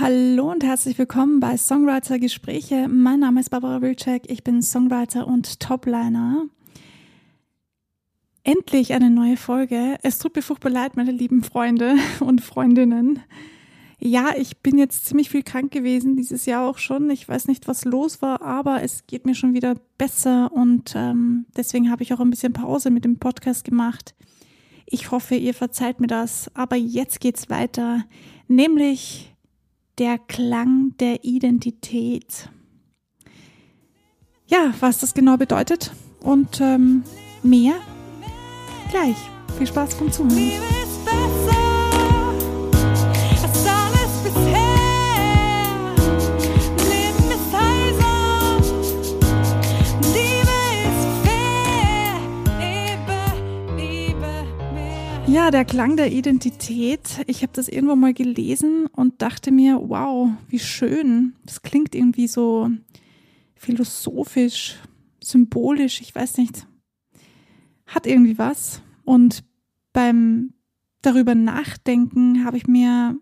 Hallo und herzlich willkommen bei Songwriter Gespräche. Mein Name ist Barbara Wilczek, ich bin Songwriter und Topliner. Endlich eine neue Folge. Es tut mir furchtbar leid, meine lieben Freunde und Freundinnen. Ja, ich bin jetzt ziemlich viel krank gewesen, dieses Jahr auch schon. Ich weiß nicht, was los war, aber es geht mir schon wieder besser und ähm, deswegen habe ich auch ein bisschen Pause mit dem Podcast gemacht. Ich hoffe, ihr verzeiht mir das. Aber jetzt geht's weiter, nämlich der Klang der Identität. Ja, was das genau bedeutet und ähm, mehr gleich. Viel Spaß beim Zuhören. Der Klang der Identität. Ich habe das irgendwo mal gelesen und dachte mir, wow, wie schön. Das klingt irgendwie so philosophisch, symbolisch, ich weiß nicht. Hat irgendwie was. Und beim darüber nachdenken habe ich mir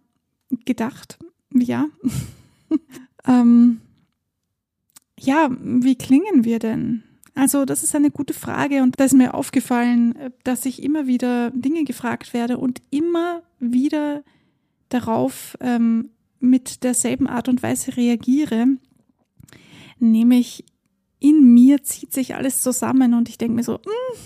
gedacht, ja, ähm, ja, wie klingen wir denn? Also das ist eine gute Frage und da ist mir aufgefallen, dass ich immer wieder Dinge gefragt werde und immer wieder darauf ähm, mit derselben Art und Weise reagiere, nämlich in mir zieht sich alles zusammen und ich denke mir so, hm,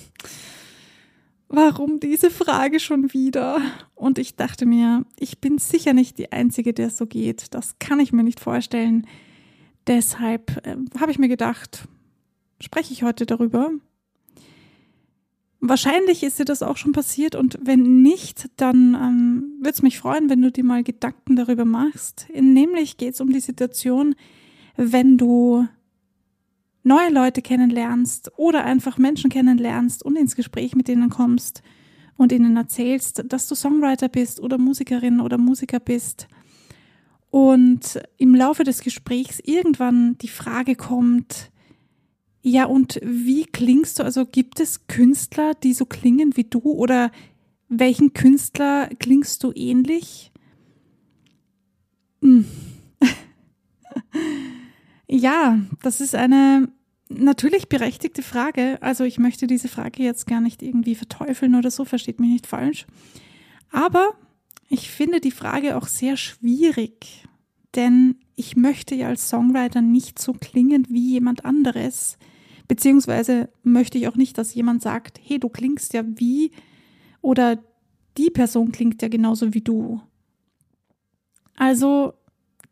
warum diese Frage schon wieder? Und ich dachte mir, ich bin sicher nicht die Einzige, der so geht. Das kann ich mir nicht vorstellen. Deshalb äh, habe ich mir gedacht, spreche ich heute darüber. Wahrscheinlich ist dir das auch schon passiert und wenn nicht, dann ähm, würde es mich freuen, wenn du dir mal Gedanken darüber machst. Nämlich geht es um die Situation, wenn du neue Leute kennenlernst oder einfach Menschen kennenlernst und ins Gespräch mit denen kommst und ihnen erzählst, dass du Songwriter bist oder Musikerin oder Musiker bist und im Laufe des Gesprächs irgendwann die Frage kommt, ja, und wie klingst du? Also gibt es Künstler, die so klingen wie du oder welchen Künstler klingst du ähnlich? Hm. ja, das ist eine natürlich berechtigte Frage. Also ich möchte diese Frage jetzt gar nicht irgendwie verteufeln oder so, versteht mich nicht falsch. Aber ich finde die Frage auch sehr schwierig, denn ich möchte ja als Songwriter nicht so klingen wie jemand anderes. Beziehungsweise möchte ich auch nicht, dass jemand sagt, hey, du klingst ja wie oder die Person klingt ja genauso wie du. Also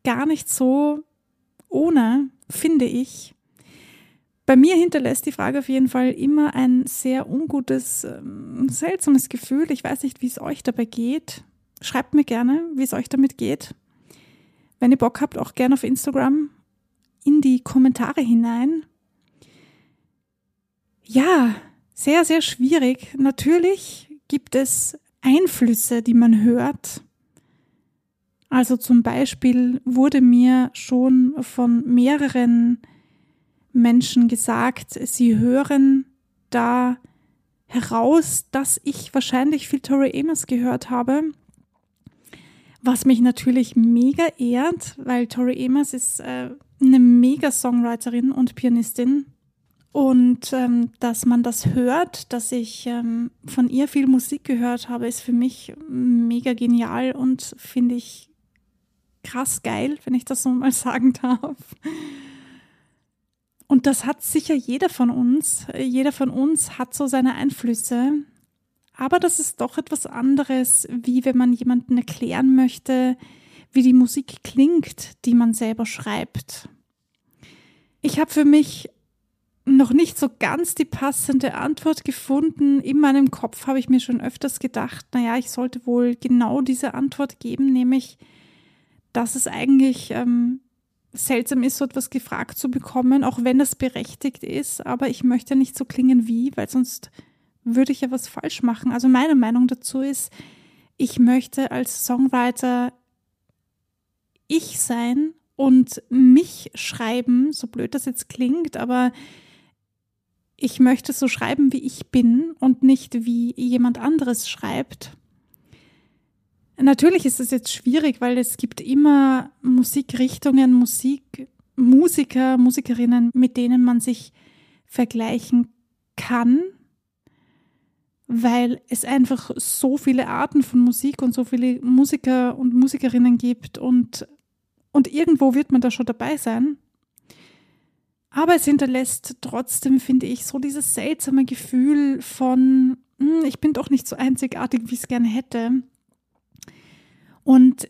gar nicht so ohne, finde ich. Bei mir hinterlässt die Frage auf jeden Fall immer ein sehr ungutes, ähm, seltsames Gefühl. Ich weiß nicht, wie es euch dabei geht. Schreibt mir gerne, wie es euch damit geht. Wenn ihr Bock habt, auch gerne auf Instagram in die Kommentare hinein. Ja, sehr, sehr schwierig. Natürlich gibt es Einflüsse, die man hört. Also zum Beispiel wurde mir schon von mehreren Menschen gesagt, sie hören da heraus, dass ich wahrscheinlich viel Tori Amos gehört habe. Was mich natürlich mega ehrt, weil Tori Amos ist äh, eine mega Songwriterin und Pianistin. Und ähm, dass man das hört, dass ich ähm, von ihr viel Musik gehört habe, ist für mich mega genial und finde ich krass geil, wenn ich das so mal sagen darf. Und das hat sicher jeder von uns. Jeder von uns hat so seine Einflüsse. Aber das ist doch etwas anderes, wie wenn man jemanden erklären möchte, wie die Musik klingt, die man selber schreibt. Ich habe für mich noch nicht so ganz die passende Antwort gefunden. In meinem Kopf habe ich mir schon öfters gedacht, naja, ich sollte wohl genau diese Antwort geben, nämlich, dass es eigentlich ähm, seltsam ist, so etwas gefragt zu bekommen, auch wenn das berechtigt ist, aber ich möchte nicht so klingen wie, weil sonst würde ich ja was falsch machen. Also meine Meinung dazu ist, ich möchte als Songwriter ich sein und mich schreiben, so blöd das jetzt klingt, aber ich möchte so schreiben, wie ich bin und nicht wie jemand anderes schreibt. Natürlich ist es jetzt schwierig, weil es gibt immer Musikrichtungen, Musik, Musiker, Musikerinnen, mit denen man sich vergleichen kann, weil es einfach so viele Arten von Musik und so viele Musiker und Musikerinnen gibt und, und irgendwo wird man da schon dabei sein. Aber es hinterlässt trotzdem, finde ich, so dieses seltsame Gefühl von, hm, ich bin doch nicht so einzigartig, wie ich es gerne hätte. Und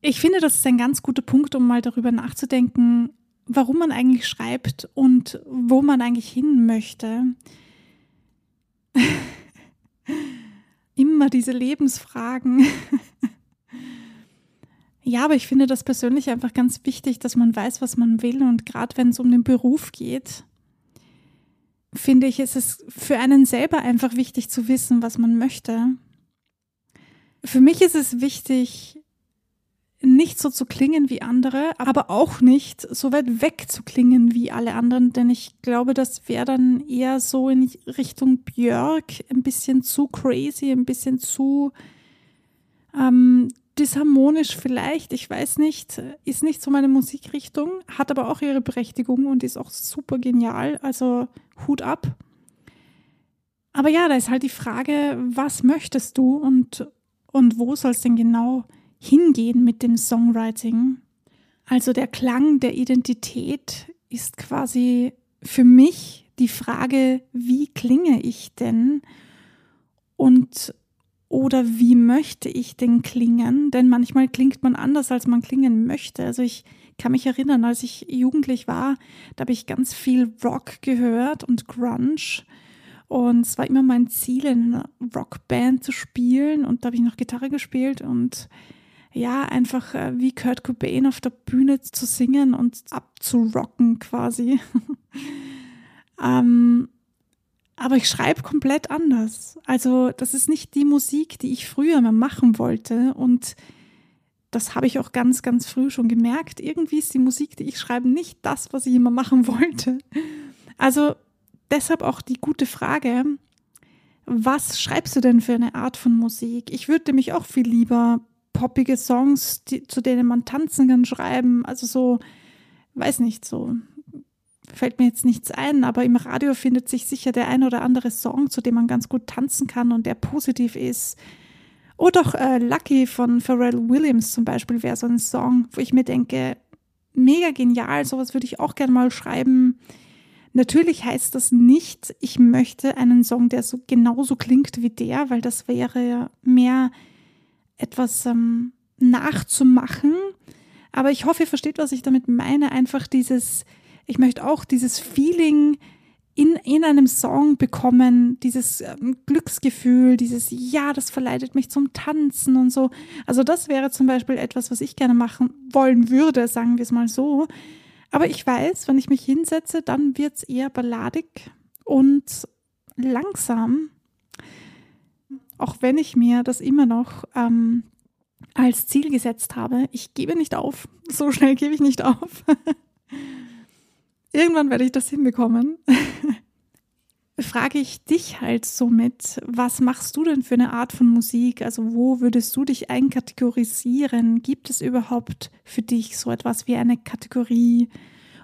ich finde, das ist ein ganz guter Punkt, um mal darüber nachzudenken, warum man eigentlich schreibt und wo man eigentlich hin möchte. Immer diese Lebensfragen. ja, aber ich finde das persönlich einfach ganz wichtig, dass man weiß, was man will. Und gerade wenn es um den Beruf geht, finde ich, ist es für einen selber einfach wichtig zu wissen, was man möchte. Für mich ist es wichtig, nicht so zu klingen wie andere, aber auch nicht so weit weg zu klingen wie alle anderen, denn ich glaube, das wäre dann eher so in Richtung Björk, ein bisschen zu crazy, ein bisschen zu ähm, disharmonisch vielleicht, ich weiß nicht, ist nicht so meine Musikrichtung, hat aber auch ihre Berechtigung und ist auch super genial, also Hut ab. Aber ja, da ist halt die Frage, was möchtest du und, und wo soll es denn genau hingehen mit dem Songwriting? Also der Klang der Identität ist quasi für mich die Frage, wie klinge ich denn? Und oder wie möchte ich denn klingen? Denn manchmal klingt man anders, als man klingen möchte. Also ich kann mich erinnern, als ich jugendlich war, da habe ich ganz viel Rock gehört und Grunge. Und es war immer mein Ziel, in einer Rockband zu spielen. Und da habe ich noch Gitarre gespielt und ja, einfach äh, wie Kurt Cobain auf der Bühne zu singen und abzurocken quasi. ähm, aber ich schreibe komplett anders. Also das ist nicht die Musik, die ich früher mal machen wollte. Und das habe ich auch ganz, ganz früh schon gemerkt. Irgendwie ist die Musik, die ich schreibe, nicht das, was ich immer machen wollte. Also deshalb auch die gute Frage, was schreibst du denn für eine Art von Musik? Ich würde mich auch viel lieber poppige Songs, die, zu denen man tanzen kann, schreiben. Also so, weiß nicht, so fällt mir jetzt nichts ein, aber im Radio findet sich sicher der ein oder andere Song, zu dem man ganz gut tanzen kann und der positiv ist. Oder auch äh, Lucky von Pharrell Williams zum Beispiel wäre so ein Song, wo ich mir denke, mega genial, sowas würde ich auch gerne mal schreiben. Natürlich heißt das nicht, ich möchte einen Song, der so genauso klingt wie der, weil das wäre mehr etwas ähm, nachzumachen. Aber ich hoffe, ihr versteht, was ich damit meine. Einfach dieses, ich möchte auch dieses Feeling in, in einem Song bekommen, dieses ähm, Glücksgefühl, dieses Ja, das verleitet mich zum Tanzen und so. Also das wäre zum Beispiel etwas, was ich gerne machen wollen würde, sagen wir es mal so. Aber ich weiß, wenn ich mich hinsetze, dann wird es eher balladig und langsam. Auch wenn ich mir das immer noch ähm, als Ziel gesetzt habe. Ich gebe nicht auf. So schnell gebe ich nicht auf. Irgendwann werde ich das hinbekommen. Frage ich dich halt somit, was machst du denn für eine Art von Musik? Also wo würdest du dich einkategorisieren? Gibt es überhaupt für dich so etwas wie eine Kategorie?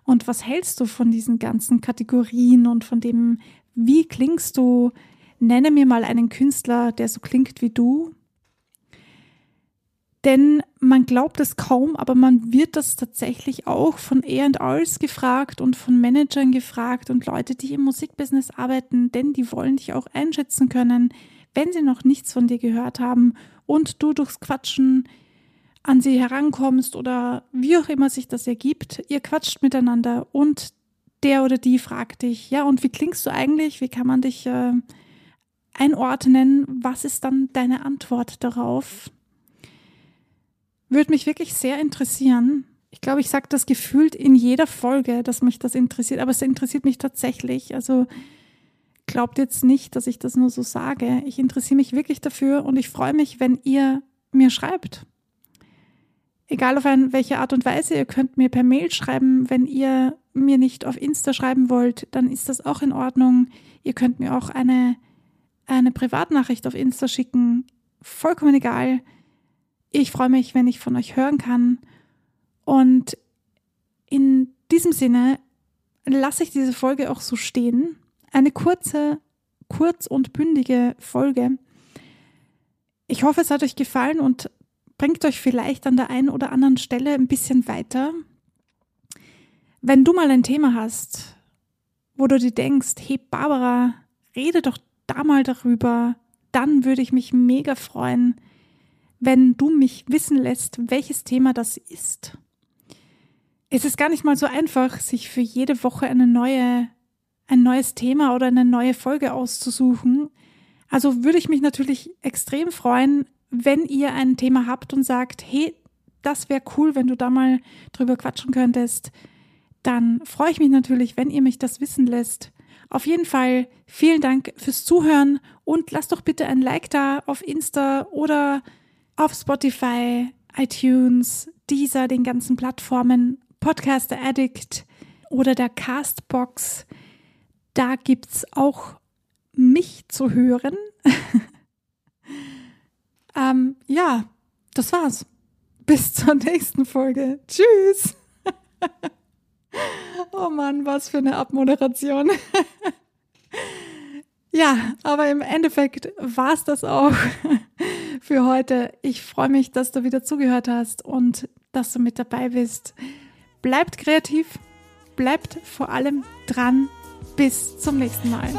Und was hältst du von diesen ganzen Kategorien und von dem, wie klingst du? Nenne mir mal einen Künstler, der so klingt wie du. Denn man glaubt es kaum, aber man wird das tatsächlich auch von A&Rs gefragt und von Managern gefragt und Leute, die im Musikbusiness arbeiten, denn die wollen dich auch einschätzen können, wenn sie noch nichts von dir gehört haben und du durchs Quatschen an sie herankommst oder wie auch immer sich das ergibt. Ihr quatscht miteinander und der oder die fragt dich, ja, und wie klingst du eigentlich? Wie kann man dich äh, einordnen? Was ist dann deine Antwort darauf? Würde mich wirklich sehr interessieren. Ich glaube, ich sage das gefühlt in jeder Folge, dass mich das interessiert, aber es interessiert mich tatsächlich. Also glaubt jetzt nicht, dass ich das nur so sage. Ich interessiere mich wirklich dafür und ich freue mich, wenn ihr mir schreibt. Egal auf ein, welche Art und Weise, ihr könnt mir per Mail schreiben. Wenn ihr mir nicht auf Insta schreiben wollt, dann ist das auch in Ordnung. Ihr könnt mir auch eine, eine Privatnachricht auf Insta schicken. Vollkommen egal Ich freue mich, wenn ich von euch hören kann. Und in diesem Sinne lasse ich diese Folge auch so stehen. Eine kurze, kurz und bündige Folge. Ich hoffe, es hat euch gefallen und bringt euch vielleicht an der einen oder anderen Stelle ein bisschen weiter. Wenn du mal ein Thema hast, wo du dir denkst, hey Barbara, rede doch da mal darüber, dann würde ich mich mega freuen, wenn du mich wissen lässt, welches Thema das ist. Es ist gar nicht mal so einfach, sich für jede Woche eine neue, ein neues Thema oder eine neue Folge auszusuchen. Also würde ich mich natürlich extrem freuen, wenn ihr ein Thema habt und sagt, hey, das wäre cool, wenn du da mal drüber quatschen könntest, dann freue ich mich natürlich, wenn ihr mich das wissen lässt. Auf jeden Fall vielen Dank fürs Zuhören und lasst doch bitte ein Like da auf Insta oder auf Spotify, iTunes, dieser, den ganzen Plattformen, Podcaster Addict oder der Castbox. Da gibt's auch mich zu hören. ähm, ja, das war's. Bis zur nächsten Folge. Tschüss. oh Mann, was für eine Abmoderation. ja, aber im Endeffekt war's das auch für heute. Ich freue mich, dass du wieder zugehört hast und dass du mit dabei bist. Bleibt kreativ, bleibt vor allem dran. Bis zum nächsten Mal.